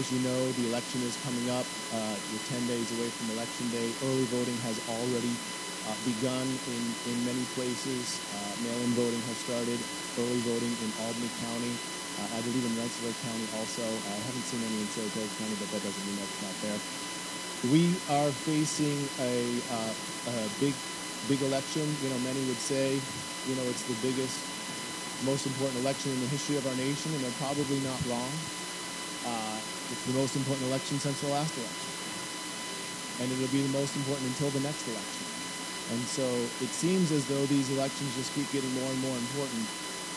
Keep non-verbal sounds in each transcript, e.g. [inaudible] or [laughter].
as you know, the election is coming up. Uh, we're 10 days away from Election Day. Early voting has already uh, begun in, in many places. Uh, mail-in voting has started. Early voting in Albany County. Uh, I believe in Rensselaer County also. I haven't seen any in Saratoga County, but that doesn't mean that's not there. We are facing a, uh, a big, big election. You know, many would say, you know, it's the biggest, most important election in the history of our nation, and they're probably not wrong. Uh, it's the most important election since the last election. And it'll be the most important until the next election. And so it seems as though these elections just keep getting more and more important.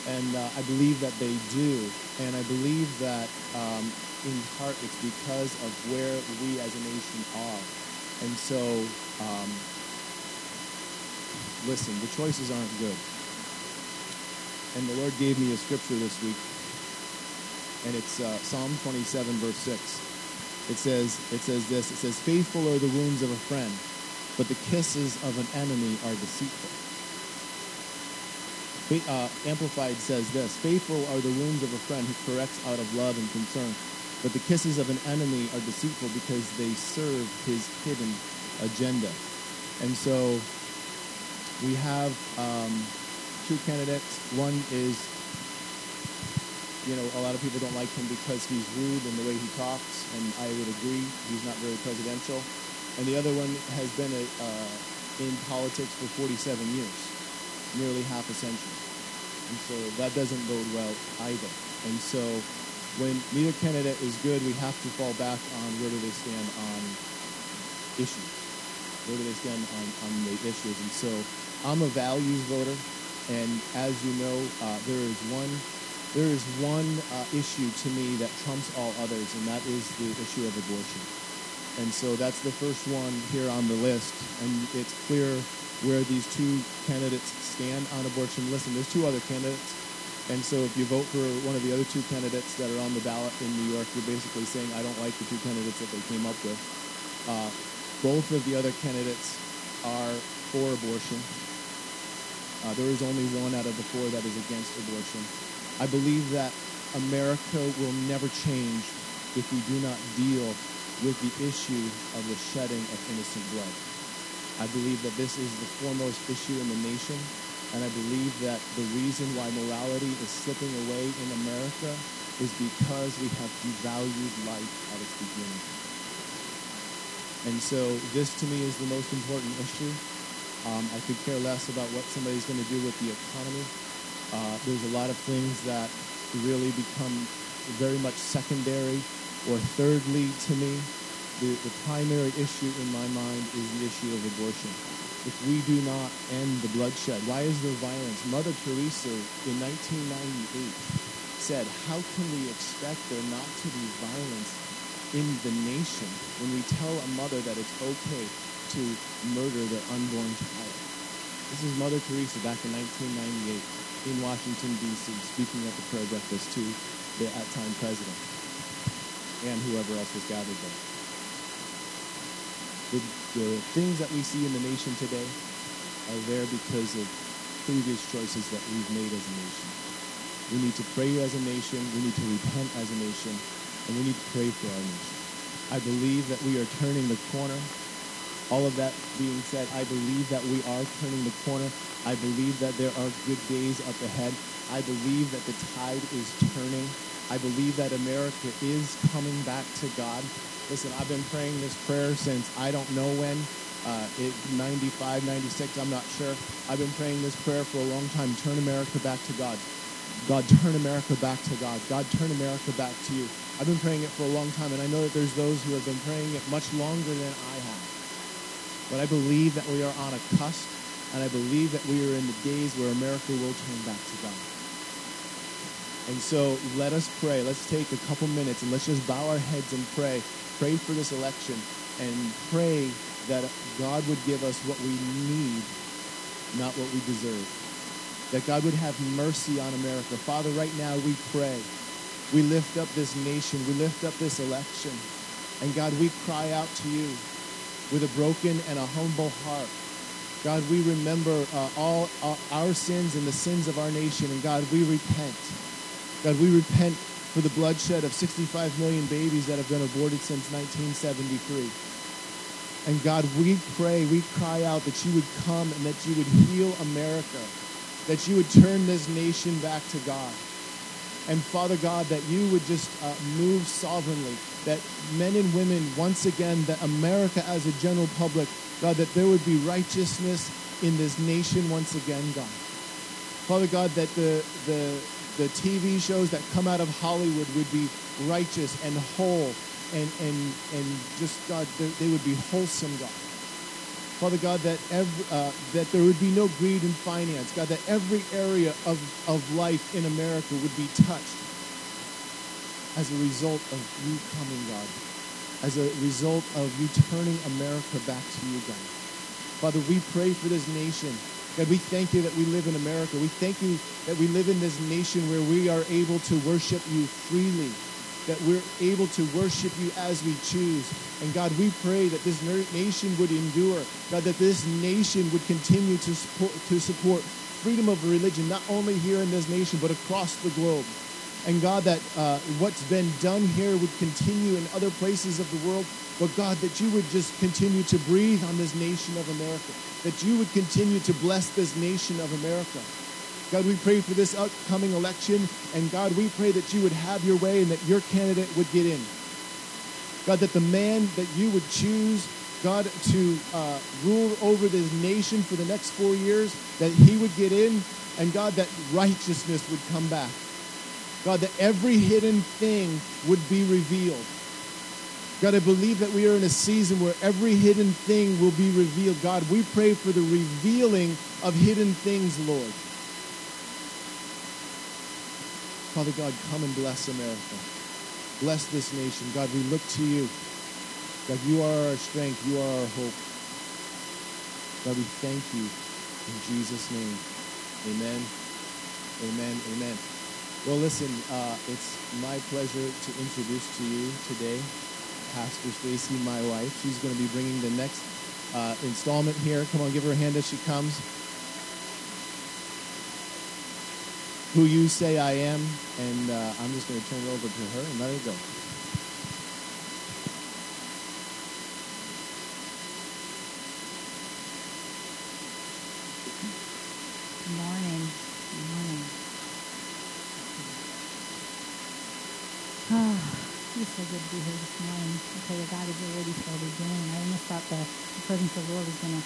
And uh, I believe that they do. And I believe that um, in part it's because of where we as a nation are. And so, um, listen, the choices aren't good. And the Lord gave me a scripture this week and it's uh, Psalm 27, verse 6. It says, it says this, it says, Faithful are the wounds of a friend, but the kisses of an enemy are deceitful. Uh, Amplified says this, Faithful are the wounds of a friend who corrects out of love and concern, but the kisses of an enemy are deceitful because they serve his hidden agenda. And so we have um, two candidates. One is you know, a lot of people don't like him because he's rude in the way he talks, and I would agree, he's not very presidential. And the other one has been a, uh, in politics for 47 years, nearly half a century. And so that doesn't bode well either. And so when neither candidate is good, we have to fall back on where do they stand on issues. Where do they stand on, on the issues? And so I'm a values voter, and as you know, uh, there is one there is one uh, issue to me that trumps all others, and that is the issue of abortion. And so that's the first one here on the list, and it's clear where these two candidates stand on abortion. Listen, there's two other candidates, and so if you vote for one of the other two candidates that are on the ballot in New York, you're basically saying, I don't like the two candidates that they came up with. Uh, both of the other candidates are for abortion. Uh, there is only one out of the four that is against abortion. I believe that America will never change if we do not deal with the issue of the shedding of innocent blood. I believe that this is the foremost issue in the nation, and I believe that the reason why morality is slipping away in America is because we have devalued life at its beginning. And so this to me is the most important issue. Um, I could care less about what somebody's going to do with the economy. Uh, there's a lot of things that really become very much secondary or thirdly to me. The, the primary issue in my mind is the issue of abortion. If we do not end the bloodshed, why is there violence? Mother Teresa in 1998 said, how can we expect there not to be violence in the nation when we tell a mother that it's okay to murder their unborn child? This is Mother Teresa back in 1998 in Washington, D.C., speaking at the prayer breakfast to the at-time president and whoever else was gathered there. The, the things that we see in the nation today are there because of previous choices that we've made as a nation. We need to pray as a nation, we need to repent as a nation, and we need to pray for our nation. I believe that we are turning the corner. All of that being said, I believe that we are turning the corner I believe that there are good days up ahead. I believe that the tide is turning. I believe that America is coming back to God. Listen, I've been praying this prayer since I don't know when, uh, it, 95, 96, I'm not sure. I've been praying this prayer for a long time. Turn America back to God. God, turn America back to God. God, turn America back to you. I've been praying it for a long time, and I know that there's those who have been praying it much longer than I have. But I believe that we are on a cusp and I believe that we are in the days where America will turn back to God. And so let us pray. Let's take a couple minutes and let's just bow our heads and pray. Pray for this election and pray that God would give us what we need, not what we deserve. That God would have mercy on America. Father, right now we pray. We lift up this nation. We lift up this election. And God, we cry out to you with a broken and a humble heart God, we remember uh, all uh, our sins and the sins of our nation. And God, we repent. God, we repent for the bloodshed of 65 million babies that have been aborted since 1973. And God, we pray, we cry out that you would come and that you would heal America, that you would turn this nation back to God. And Father God, that you would just uh, move sovereignly, that men and women, once again, that America as a general public, God, that there would be righteousness in this nation once again, God. Father God, that the, the, the TV shows that come out of Hollywood would be righteous and whole and, and, and just, God, they would be wholesome, God. Father God, that, every, uh, that there would be no greed in finance. God, that every area of, of life in America would be touched as a result of you coming, God. As a result of you turning America back to you, God. Father, we pray for this nation. God, we thank you that we live in America. We thank you that we live in this nation where we are able to worship you freely that we're able to worship you as we choose. And God, we pray that this nation would endure. God, that this nation would continue to support, to support freedom of religion, not only here in this nation, but across the globe. And God, that uh, what's been done here would continue in other places of the world. But God, that you would just continue to breathe on this nation of America, that you would continue to bless this nation of America. God, we pray for this upcoming election. And God, we pray that you would have your way and that your candidate would get in. God, that the man that you would choose, God, to uh, rule over this nation for the next four years, that he would get in. And God, that righteousness would come back. God, that every hidden thing would be revealed. God, I believe that we are in a season where every hidden thing will be revealed. God, we pray for the revealing of hidden things, Lord. Father God, come and bless America. Bless this nation. God, we look to you. God, you are our strength. You are our hope. God, we thank you in Jesus' name. Amen. Amen. Amen. Well, listen, uh, it's my pleasure to introduce to you today Pastor Stacy, my wife. She's going to be bringing the next uh, installment here. Come on, give her a hand as she comes. Who you say I am, and uh, I'm just going to turn it over to her and let her go. Morning. Morning. Oh, it's so good to be here this morning. I tell you, God has already started doing. I almost thought the presence of the Lord was going to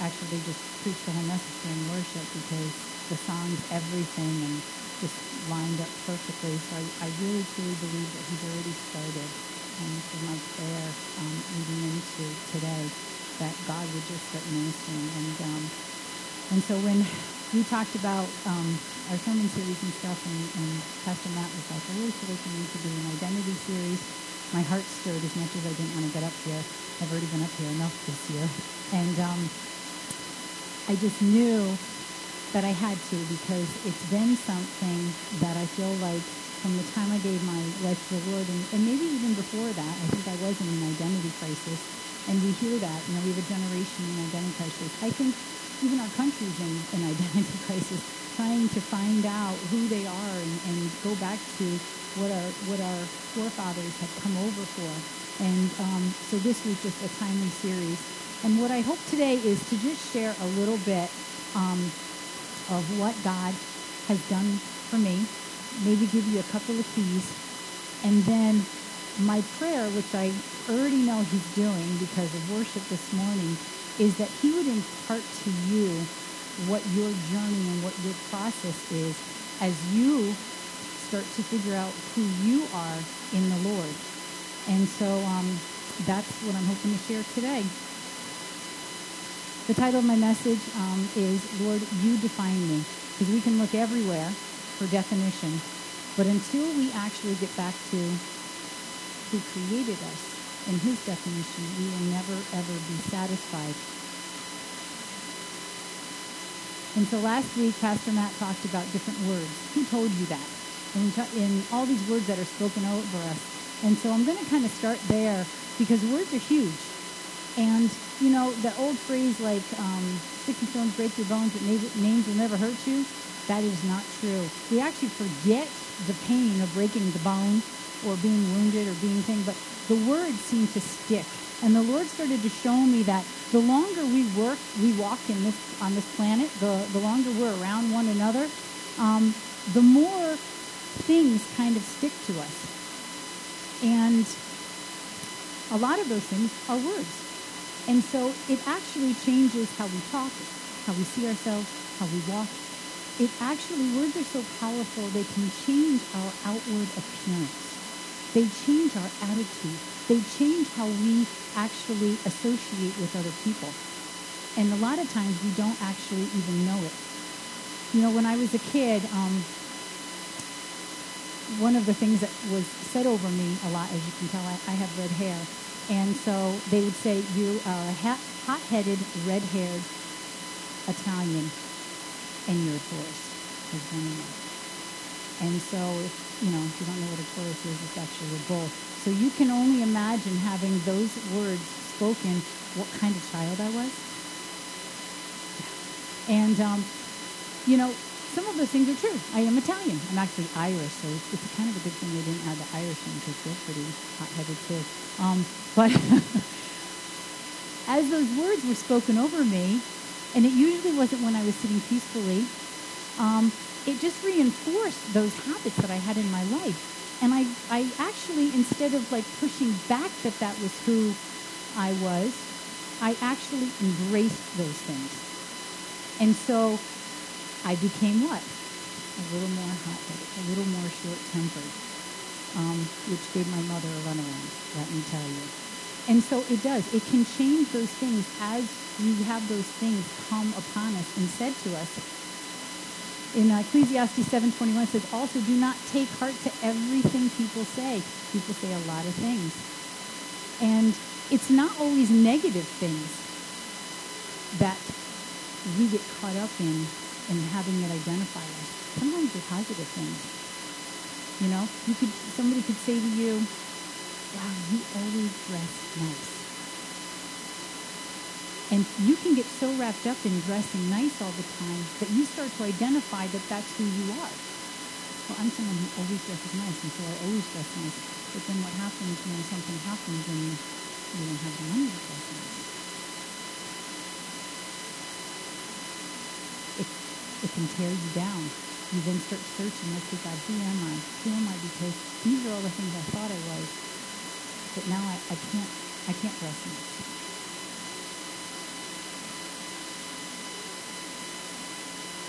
actually just preach the whole message during worship because the songs, everything, and just lined up perfectly. So I, I really truly believe that he's already started. And this is my prayer um, leading into today that God would just start ministering. And um, and so when we talked about um, our sermon series and stuff, and, and Pastor Matt was like, I really feel like we need to do an identity series. My heart stirred as much as I didn't want to get up here. I've already been up here enough this year. And um, I just knew that I had to because it's been something that I feel like from the time I gave my life to the Lord, and, and maybe even before that, I think I was in an identity crisis. And we hear that, you know, we have a generation in identity crisis. I think even our country's in an [laughs] identity crisis, trying to find out who they are and, and go back to what our what our forefathers had come over for. And um, so this was just a timely series. And what I hope today is to just share a little bit um, of what God has done for me, maybe give you a couple of keys, and then my prayer, which I already know he's doing because of worship this morning, is that he would impart to you what your journey and what your process is as you start to figure out who you are in the Lord. And so um, that's what I'm hoping to share today. The title of my message um, is Lord, You Define Me. Because we can look everywhere for definition. But until we actually get back to who created us in his definition, we will never, ever be satisfied. And so last week, Pastor Matt talked about different words. Who told you that? And, in all these words that are spoken over us. And so I'm going to kind of start there because words are huge. And, you know, the old phrase like, um, sticks and stones break your bones, but names will never hurt you, that is not true. We actually forget the pain of breaking the bone or being wounded or being thing, but the words seem to stick. And the Lord started to show me that the longer we work, we walk in this on this planet, the, the longer we're around one another, um, the more things kind of stick to us. And a lot of those things are words. And so it actually changes how we talk, how we see ourselves, how we walk. It actually, words are so powerful, they can change our outward appearance. They change our attitude. They change how we actually associate with other people. And a lot of times we don't actually even know it. You know, when I was a kid, um, one of the things that was said over me a lot, as you can tell, I, I have red hair. And so they would say, you are a hot-headed, red-haired Italian, and you're a Taurus. Is one. And so, if you know, if you don't know what a Taurus is, it's actually a bull. So you can only imagine having those words spoken, what kind of child I was. And um, you know, some of those things are true. I am Italian. I'm actually Irish, so it's, it's kind of a good thing they didn't add the Irish in because they're pretty hot-headed too. Um, [laughs] but as those words were spoken over me, and it usually wasn't when I was sitting peacefully, um, it just reinforced those habits that I had in my life. And I, I actually, instead of like pushing back that that was who I was, I actually embraced those things. And so I became what? A little more hot-headed, a little more short-tempered, um, which gave my mother a runaround, let me tell you. And so it does. It can change those things as we have those things come upon us and said to us. In Ecclesiastes 7.21 says, also do not take heart to everything people say. People say a lot of things. And it's not always negative things that we get caught up in and having it identify us. Sometimes they're positive things. You know, you could somebody could say to you, "Wow, you always dress nice." And you can get so wrapped up in dressing nice all the time that you start to identify that that's who you are. Well, I'm someone who always dresses nice, and so I always dress nice. But then what happens when something happens and you don't have the money to dress nice? It can tear you down. You then start searching, okay, God, who am I? Who am I? Because these are all the things I thought I was, but now I, I can't I can't dress in.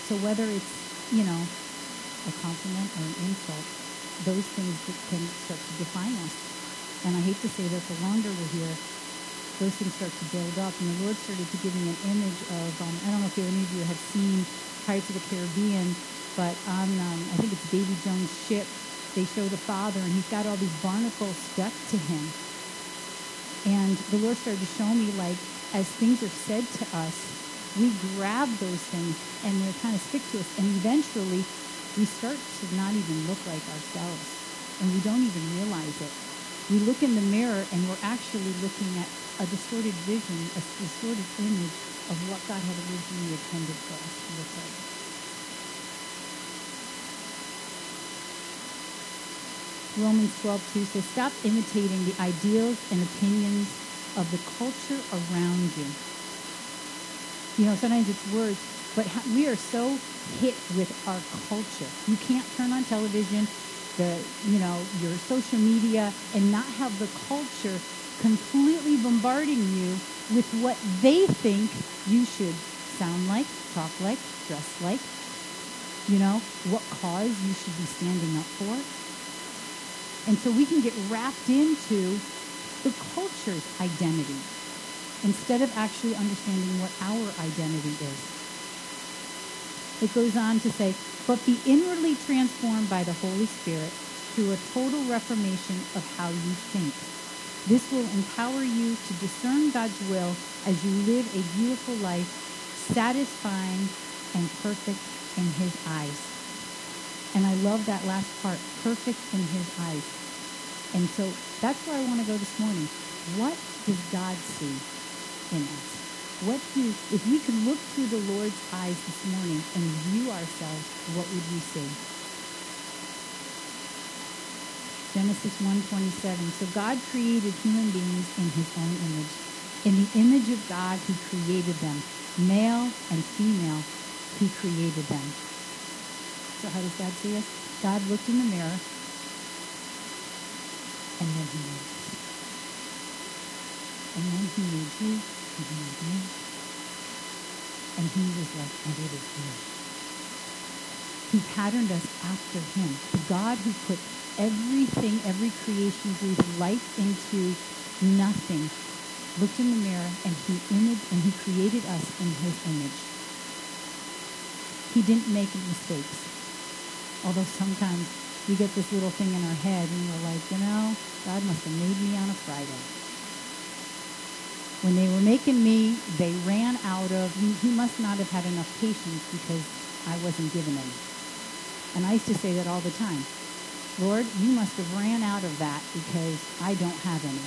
So whether it's, you know, a compliment or an insult, those things can start to define us. And I hate to say that the longer we're here, those things start to build up. And the Lord started to give me an image of, um, I don't know if any of you have seen Pirates of the Caribbean, but on, um, I think it's Davy Jones' ship, they show the father, and he's got all these barnacles stuck to him. And the Lord started to show me, like, as things are said to us, we grab those things and they kind of stick to us. And eventually, we start to not even look like ourselves. And we don't even realize it. We look in the mirror and we're actually looking at a distorted vision, a distorted image of what God had originally intended for us to look like. Romans 12, 2 says, Stop imitating the ideals and opinions of the culture around you. You know, sometimes it's words, but we are so hit with our culture. You can't turn on television, the, you know, your social media, and not have the culture completely bombarding you with what they think you should sound like, talk like, dress like, you know, what cause you should be standing up for. And so we can get wrapped into the culture's identity instead of actually understanding what our identity is. It goes on to say, but be inwardly transformed by the Holy Spirit through a total reformation of how you think this will empower you to discern God's will as you live a beautiful life, satisfying and perfect in his eyes. And I love that last part, perfect in his eyes. And so that's where I want to go this morning. What does God see in us? What do, if we could look through the Lord's eyes this morning and view ourselves, what would we see? Genesis 1:27. So God created human beings in his own image. In the image of God, he created them. Male and female, he created them. So how does God see us? God looked in the mirror and then he made us. And then he made you and he made me. And he was like, and it is good. He patterned us after him. The God who put everything, every creation, breathed life into nothing, looked in the mirror and he imaged and he created us in his image. He didn't make mistakes. Although sometimes we get this little thing in our head and we're like, you know, God must have made me on a Friday. When they were making me, they ran out of, he, he must not have had enough patience because I wasn't given any. And I used to say that all the time. Lord, you must have ran out of that because I don't have any.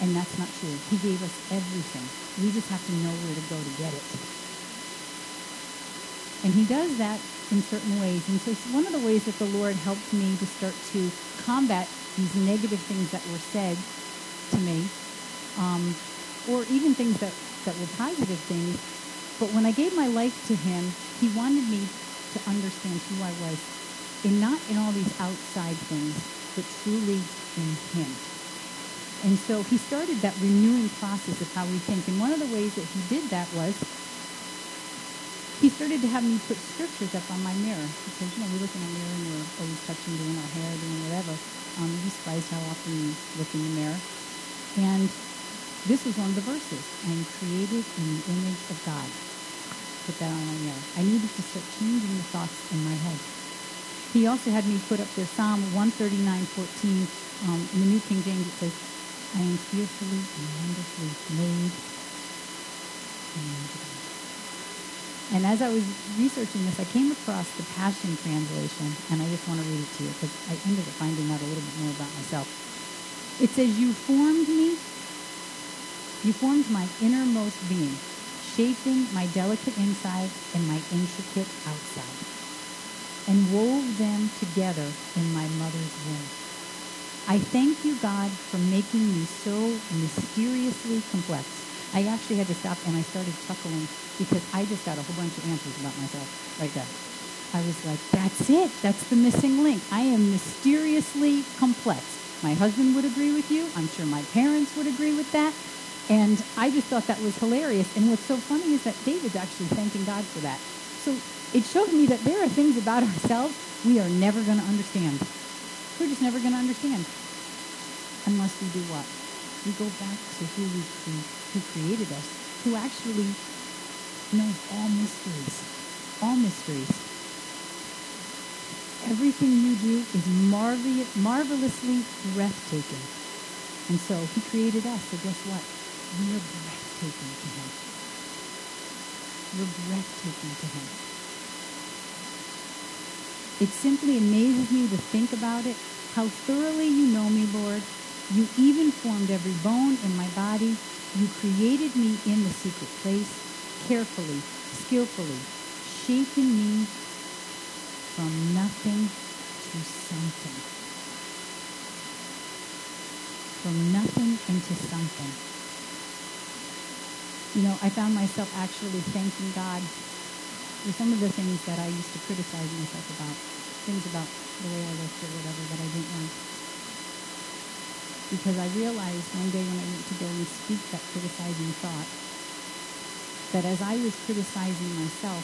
And that's not true. He gave us everything. We just have to know where to go to get it. And he does that in certain ways. And so one of the ways that the Lord helped me to start to combat these negative things that were said to me, um, or even things that, that were positive things, but when I gave my life to him, he wanted me to understand who I was and not in all these outside things, but truly in Him. And so he started that renewing process of how we think. And one of the ways that he did that was he started to have me put scriptures up on my mirror. Because, you know, we look in the mirror and we're always touching, doing our hair, doing whatever. Um, you'd be surprised how often we look in the mirror. And this was one of the verses. I am created in the image of God. Put that on my mirror. I needed to start changing the thoughts in my head. He also had me put up there Psalm 139, 14. Um, in the New King James, it says, I am fearfully and wonderfully made. And as I was researching this, I came across the Passion Translation, and I just want to read it to you because I ended up finding out a little bit more about myself. It says, You formed me, you formed my innermost being, shaping my delicate inside and my intricate outside and wove them together in my mother's womb. I thank you, God, for making me so mysteriously complex. I actually had to stop and I started chuckling because I just got a whole bunch of answers about myself right there. I was like, that's it. That's the missing link. I am mysteriously complex. My husband would agree with you. I'm sure my parents would agree with that. And I just thought that was hilarious. And what's so funny is that David's actually thanking God for that. So it showed me that there are things about ourselves we are never going to understand. We're just never going to understand unless we do what? We go back to who we who created us, who actually knows all mysteries, all mysteries. Everything you do is marvel- marvelously breathtaking. And so he created us, so guess what? We are breathtaking to him. We're breathtaking to him. It simply amazes me to think about it, how thoroughly you know me, Lord. You even formed every bone in my body. You created me in the secret place, carefully, skillfully, shaping me from nothing to something. From nothing into something. You know, I found myself actually thanking God for some of the things that I used to criticize myself about, things about the way I looked or whatever that I didn't like. Because I realized one day when I went to go and speak that criticizing thought, that as I was criticizing myself,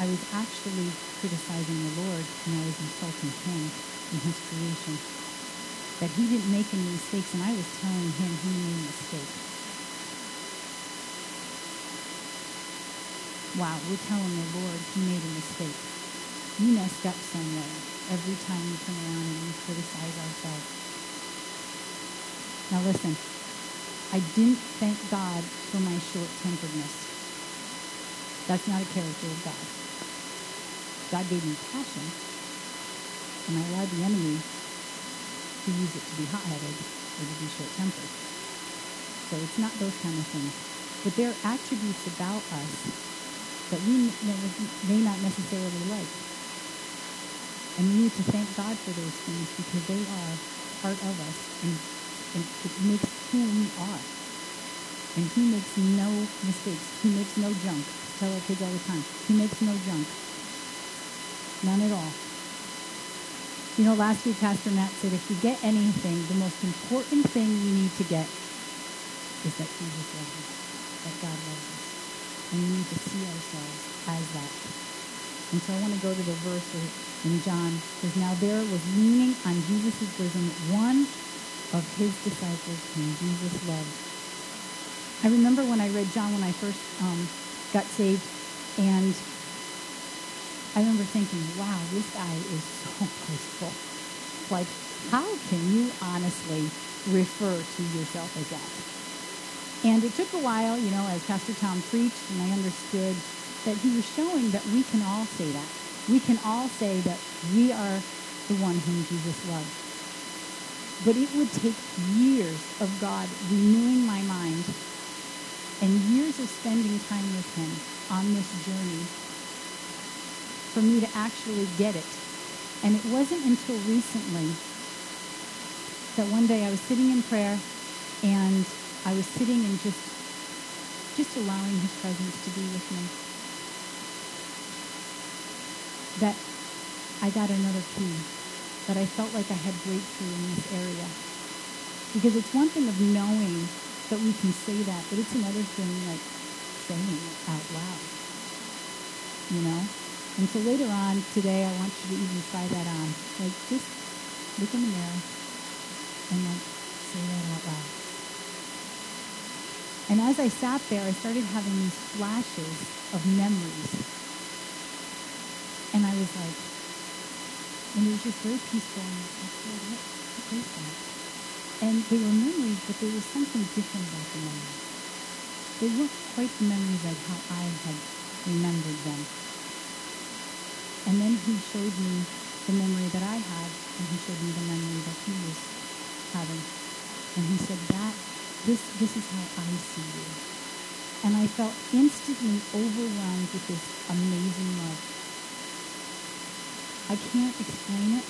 I was actually criticizing the Lord and I was insulting him and his creation. That he didn't make any mistakes and I was telling him he made mistakes. Wow, we're telling the Lord he made a mistake. You messed up somewhere every time we turn around and we criticize ourselves. Now listen, I didn't thank God for my short-temperedness. That's not a character of God. God gave me passion, and I allowed the enemy to use it to be hot-headed or to be short-tempered. So it's not those kind of things. But there are attributes about us that we may not necessarily like. And we need to thank God for those things because they are part of us and, and it makes who we are. And he makes no mistakes. He makes no junk. I tell our kids all the time. He makes no junk. None at all. You know, last week Pastor Matt said if you get anything, the most important thing you need to get is that Jesus loves us, that God loves us. And we need to see ourselves as that. And so I want to go to the verse in John. It says, Now there was leaning on Jesus' bosom one of his disciples whom Jesus loved. I remember when I read John when I first um, got saved, and I remember thinking, wow, this guy is so [laughs] boastful. Like, how can you honestly refer to yourself as that? And it took a while, you know, as Pastor Tom preached, and I understood that he was showing that we can all say that. We can all say that we are the one whom Jesus loved. But it would take years of God renewing my mind and years of spending time with him on this journey for me to actually get it. And it wasn't until recently that one day I was sitting in prayer and I was sitting and just just allowing his presence to be with me. That I got another key. That I felt like I had breakthrough in this area. Because it's one thing of knowing that we can say that, but it's another thing like saying it out loud. You know? And so later on today, I want you to even try that on. Like, just look in the mirror and like say that out loud. And as I sat there, I started having these flashes of memories. And I was like, and it was just very peaceful. And I was like, what, is that? And they were memories, but there was something different about the memories. They weren't quite the memories like how I had remembered them. And then he showed me the memory that I had, and he showed me the memory that he was having. And he said, that, this, this is how I see you. And I felt instantly overwhelmed with this amazing love. I can't explain it,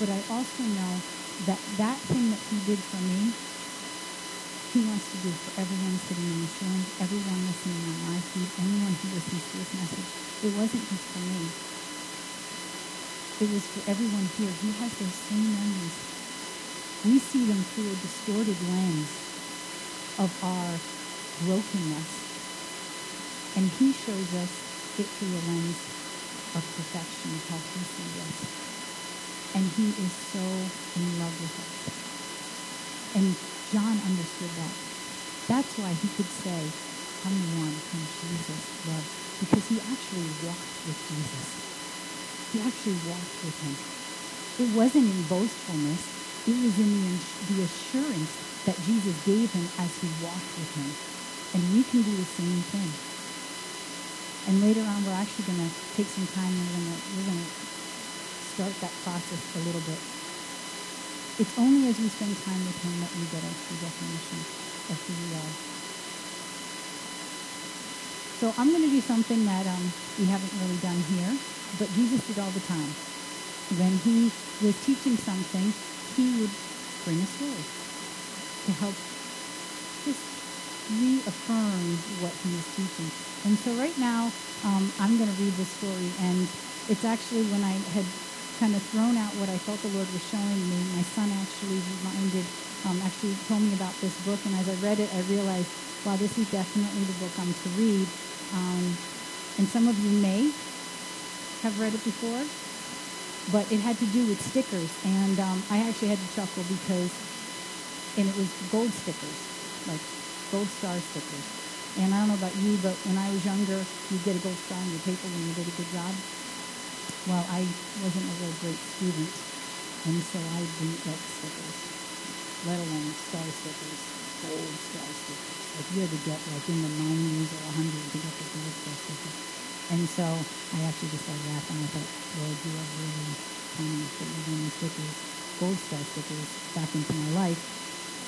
but I also know that that thing that he did for me, he wants to do for everyone sitting in this room, everyone listening on my feed, anyone who listens to this message. It wasn't just for me. It was for everyone here. He has those same memories. We see them through a distorted lens of our brokenness. And he shows us it through a lens of perfection, how he sees us. And he is so in love with us. And John understood that. That's why he could say, I'm the one whom Jesus loved because he actually walked with Jesus. He actually walked with him. It wasn't in boastfulness. It was in the, the assurance that Jesus gave him as he walked with him. And we can do the same thing. And later on, we're actually going to take some time and we're going we're to start that process a little bit. It's only as we spend time with him that we get a true definition of who we are. So I'm going to do something that um, we haven't really done here, but Jesus did all the time. When he was teaching something, he would bring a story to help just reaffirm what he was teaching. And so right now, um, I'm going to read this story, and it's actually when I had kind of thrown out what I felt the Lord was showing me. My son actually reminded, um, actually told me about this book, and as I read it, I realized, wow, this is definitely the book I'm to read. Um, and some of you may have read it before, but it had to do with stickers. And um, I actually had to chuckle because, and it was gold stickers, like gold star stickers. And I don't know about you, but when I was younger, you'd get a gold star on your paper when you did a good job. Well, I wasn't a real great student, and so I didn't get stickers, let alone star stickers, gold star stickers. Like you had to get like in the 90s or 100 to get the gold star sticker. And so I actually just started laughing. I thought, Lord, you are really planning to put me stickers, gold star stickers, back into my life.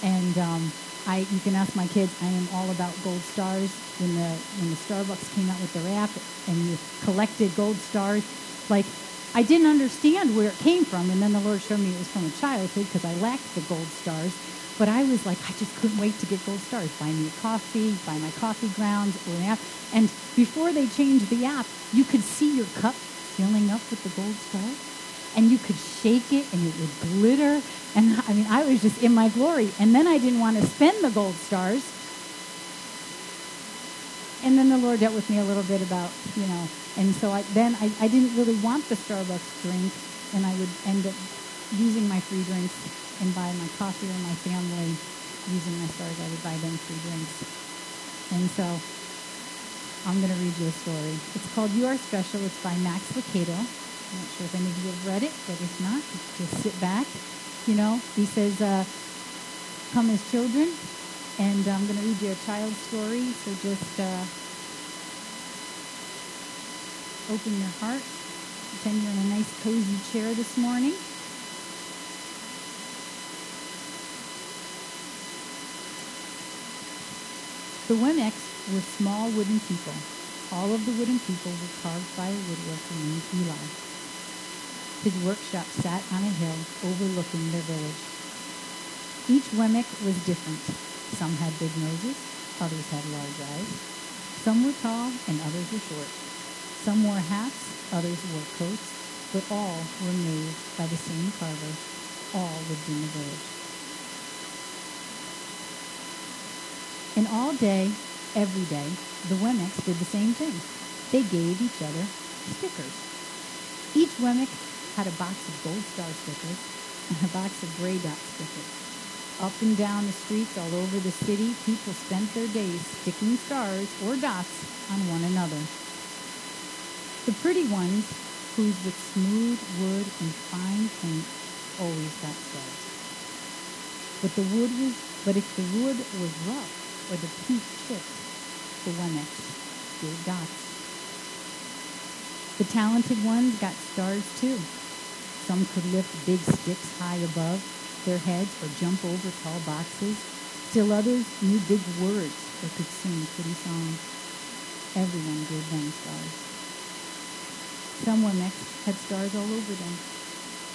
And um, I, you can ask my kids. I am all about gold stars. When the when the Starbucks came out with their app and you collected gold stars, like I didn't understand where it came from, and then the Lord showed me it was from a childhood because I lacked the gold stars. But I was like, I just couldn't wait to get gold stars. Buy me a coffee, buy my coffee grounds, or an app. And before they changed the app, you could see your cup filling up with the gold stars. And you could shake it and it would glitter. And I mean, I was just in my glory. And then I didn't want to spend the gold stars. And then the Lord dealt with me a little bit about, you know, and so I, then I, I didn't really want the Starbucks drink, and I would end up using my free drinks and buy my coffee or my family using my stars. I would buy them free drinks. And so I'm going to read you a story. It's called You Are Special. It's by Max Lucado. I'm not sure if any of you have read it, but if not, just sit back. You know, he says, uh, come as children. And I'm going to read you a child's story. So just uh, open your heart. Pretend you're in a nice, cozy chair this morning. The Wemmicks were small wooden people. All of the wooden people were carved by a woodworker named Eli. His workshop sat on a hill overlooking their village. Each Wemmick was different. Some had big noses, others had large eyes. Some were tall and others were short. Some wore hats, others wore coats, but all were made by the same carver. All lived in the village. And all day, every day, the Wemmicks did the same thing. They gave each other stickers. Each Wemmick had a box of gold star stickers and a box of gray dot stickers. Up and down the streets all over the city, people spent their days sticking stars or dots on one another. The pretty ones, whose with smooth wood and fine paint, always got stars. But the wood was, but if the wood was rough, or the pink chips, the Wemmicks gave dots. The talented ones got stars too. Some could lift big sticks high above their heads or jump over tall boxes. Still others knew big words or could sing pretty songs. Everyone gave them stars. Some Wemmicks had stars all over them.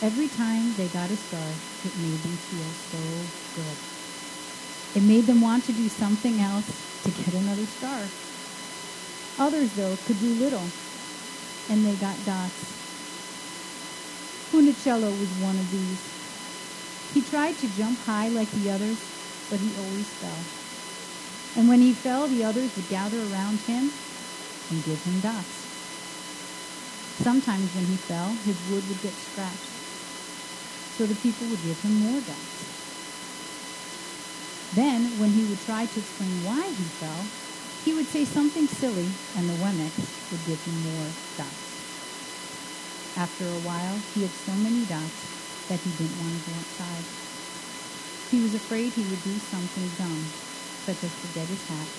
Every time they got a star, it made them feel so good. It made them want to do something else to get another star. Others, though, could do little, and they got dots. Punchinello was one of these. He tried to jump high like the others, but he always fell. And when he fell, the others would gather around him and give him dots. Sometimes when he fell, his wood would get scratched, so the people would give him more dots. Then, when he would try to explain why he fell, he would say something silly, and the Wemmicks would give him more dots. After a while, he had so many dots that he didn't want to go outside. He was afraid he would do something dumb, such as forget his hat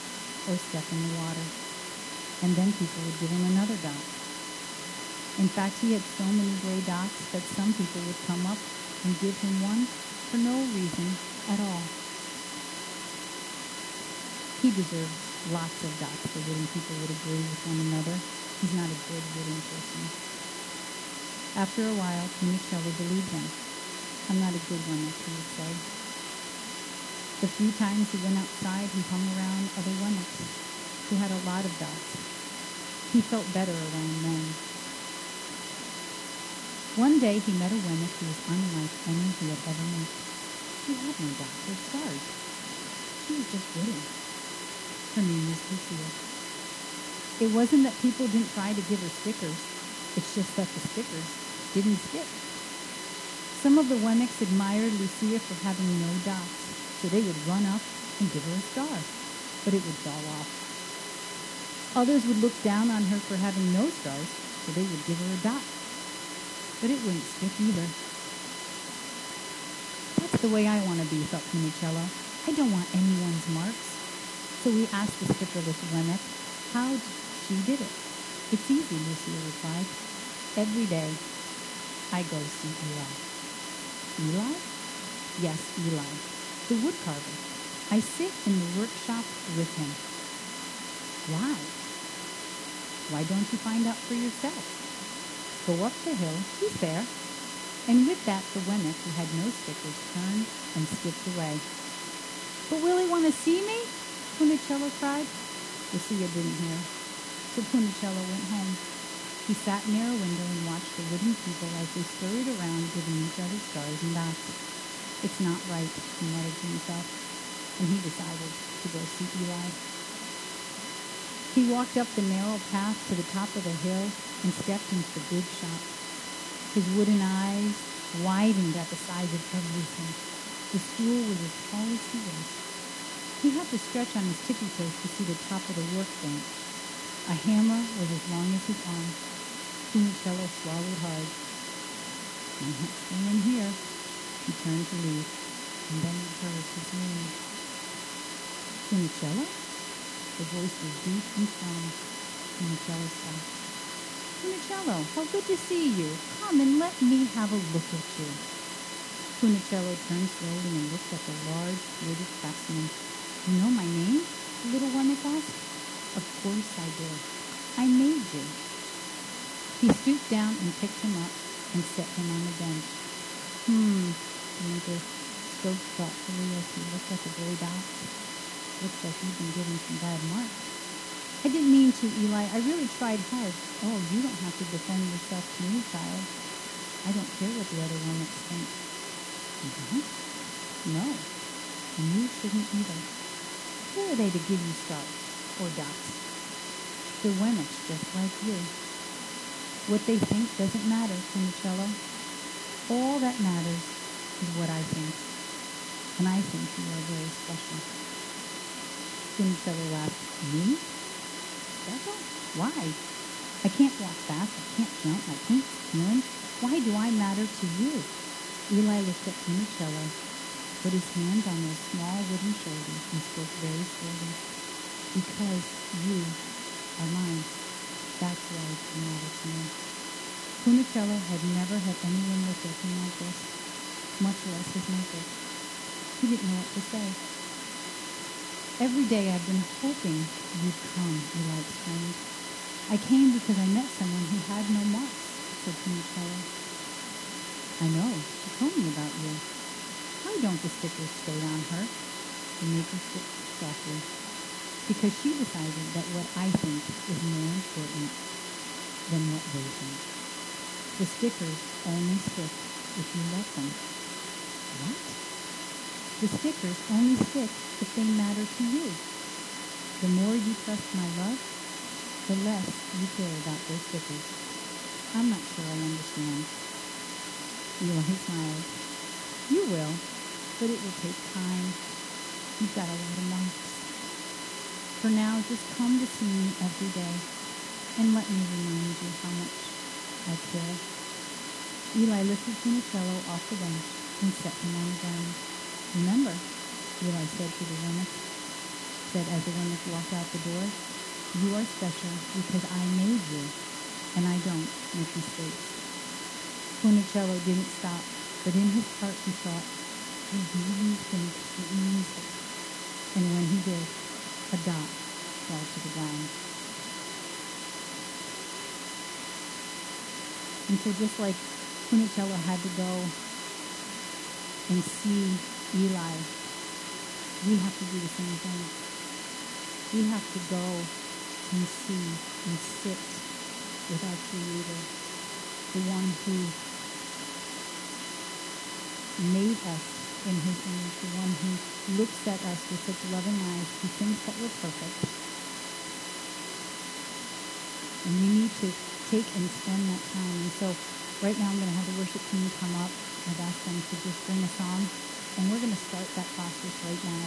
or step in the water, and then people would give him another dot. In fact, he had so many gray dots that some people would come up and give him one for no reason at all. He deserves lots of dots for wooden people would agree with one another. He's not a good wooden person. After a while, Punchinello believed him. I'm not a good one, he would say. The few times he went outside, he hung around other Wemmicks who had a lot of dots. He felt better around them. One day he met a Wemmick who was unlike any he had ever met. She had no dots or stars. She was just wooden. Her name was Lucille. It wasn't that people didn't try to give her stickers. It's just that the stickers didn't stick. Some of the Wemmicks admired Lucia for having no dots, so they would run up and give her a star, but it would fall off. Others would look down on her for having no stars, so they would give her a dot, but it wouldn't stick either. That's the way I want to be, thought Punchinello. I don't want anyone's marks. So we asked the skipperless Wemmick how she did it. It's easy, Lucia replied. Every day I go see Eli. Eli? Yes, Eli, the woodcarver. I sit in the workshop with him. Why? Why don't you find out for yourself? Go up the hill. He's there. And with that, the Wemmick, who had no stickers, turned and skipped away. But will he want to see me? Punchinello cried. Lucia didn't hear. So Punchinello went home. He sat near a window and watched the wooden people as they scurried around giving each other stars and dots. It's not right, he muttered to himself, and he decided to go see Eli. He walked up the narrow path to the top of the hill and stepped into the big shop. His wooden eyes widened at the size of everything. The stool was as tall as he was. He had to stretch on his tippy toes to see the top of the workbench. A hammer was as long as his arm. Punchinello swallowed hard. I'm not staying here. He turned to leave, and then he heard his name. Punchinello? The voice was deep and strong. Punchinello stopped. Punchinello, how good to see you. Come and let me have a look at you. Punchinello turned slowly and looked at the large bearded craftsman. You know my name? The little one asked. Of course I do. I made you. He stooped down and picked him up and set him on the bench. Hmm, Demeter spoke thoughtfully as he looked at the gray dots. Looks like you've been given some bad marks. I didn't mean to, Eli. I really tried hard. Oh, you don't have to defend yourself to me, child. I don't care what the other Wemmicks think. Mm-hmm. No, and you shouldn't either. Who are they to give you stars or dots? They're Wemmicks just like you. What they think doesn't matter, Punchinello. All that matters is what I think. And I think you are very special. Punchinello laughed. Me? Special? Why? I can't walk fast. I can't jump. I can't peeling. Why do I matter to you? Eli looked at Punchinello, put his hands on those small wooden shoulders, and spoke very slowly. Because you are mine. That's why you matter to me. Had never had anyone look at him like this, much less his maker. He didn't know what to say. Every day I've been hoping you'd come, Eli explained. I came because I met someone who had no marks, said Punchinello. I know. She told me about you. Why don't the stickers stay on her? The maker spoke softly. Because she decided that what I think is more important than what they think. The stickers only stick if you let them. What? The stickers only stick if they matter to you. The more you trust my love, the less you care about those stickers. I'm not sure I understand. Eli smiled. You will, but it will take time. You've got a lot of months. For now, just come to see me every day and let me remind you how much I care. Eli lifted Punchinello off the bench and set him on the ground. Remember, Eli said to the woman, said as the woman walked out the door, you are special because I made you, and I don't make mistakes. Punchinello didn't stop, but in his heart he thought, he really thinks it means it. And when he did, a dot fell to the ground. And so just like Punchinello had to go and see Eli, we have to do the same thing. We have to go and see and sit with our Creator, the one who made us in his image, the one who looks at us with such loving eyes, who thinks that we're perfect. And we need to take and spend that time. And so right now I'm going to have the worship team come up. I've asked them to just bring a song, and we're going to start that process right now.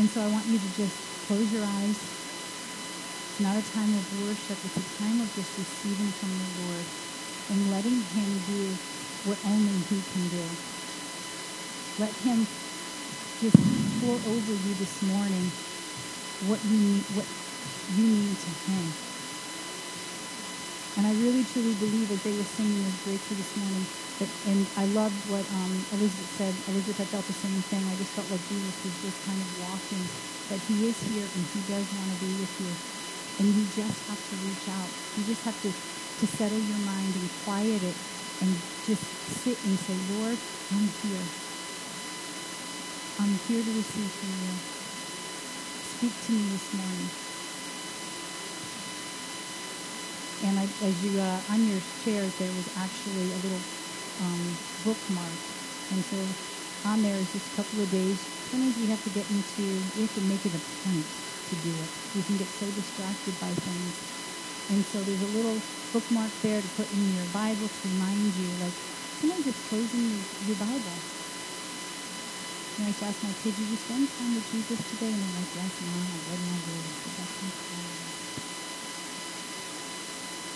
And so I want you to just close your eyes. It's not a time of worship. It's a time of just receiving from the Lord and letting him do what only he can do. Let him just pour over you this morning what you need, what you mean to him. And I really truly believe as they were singing this breakthrough this morning, that, and I loved what um, Elizabeth said. Elizabeth, I felt the same thing. I just felt like Jesus was just kind of walking, that he is here and he does want to be with you. And you just have to reach out. You just have to, to to settle your mind and quiet it and just sit and say, Lord, I'm here. I'm here to receive from you. Speak to me this morning. And I, as you, uh, on your chairs, there was actually a little um, bookmark. And so on there is just a couple of days. Sometimes we have to get into, we have to make it a point to do it. We can get so distracted by things. And so there's a little bookmark there to put in your Bible to remind you, like, sometimes it's closing your, your Bible. And I to ask my kids, did you spend time with Jesus today? And they're like, yes, mom, I read my word. That's incredible.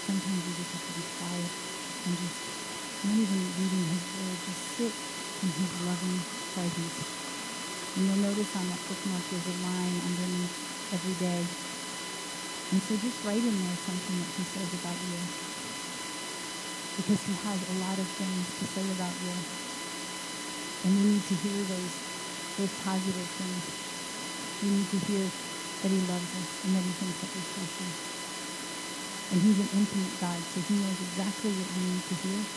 Sometimes you just have to be quiet and just not even reading his word, just sit in his loving presence. And you'll notice on that bookmark there's a line underneath every day. And so just write in there something that he says about you. Because he has a lot of things to say about you. And we need to hear those, those positive things. We need to hear that he loves us and that he thinks that we're special. And he's an intimate God, so he knows exactly what we need to hear.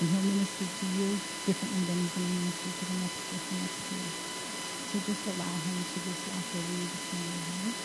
And he'll minister to you differently than he's going to minister to the next person next to you. So just allow him to just wash over you this morning?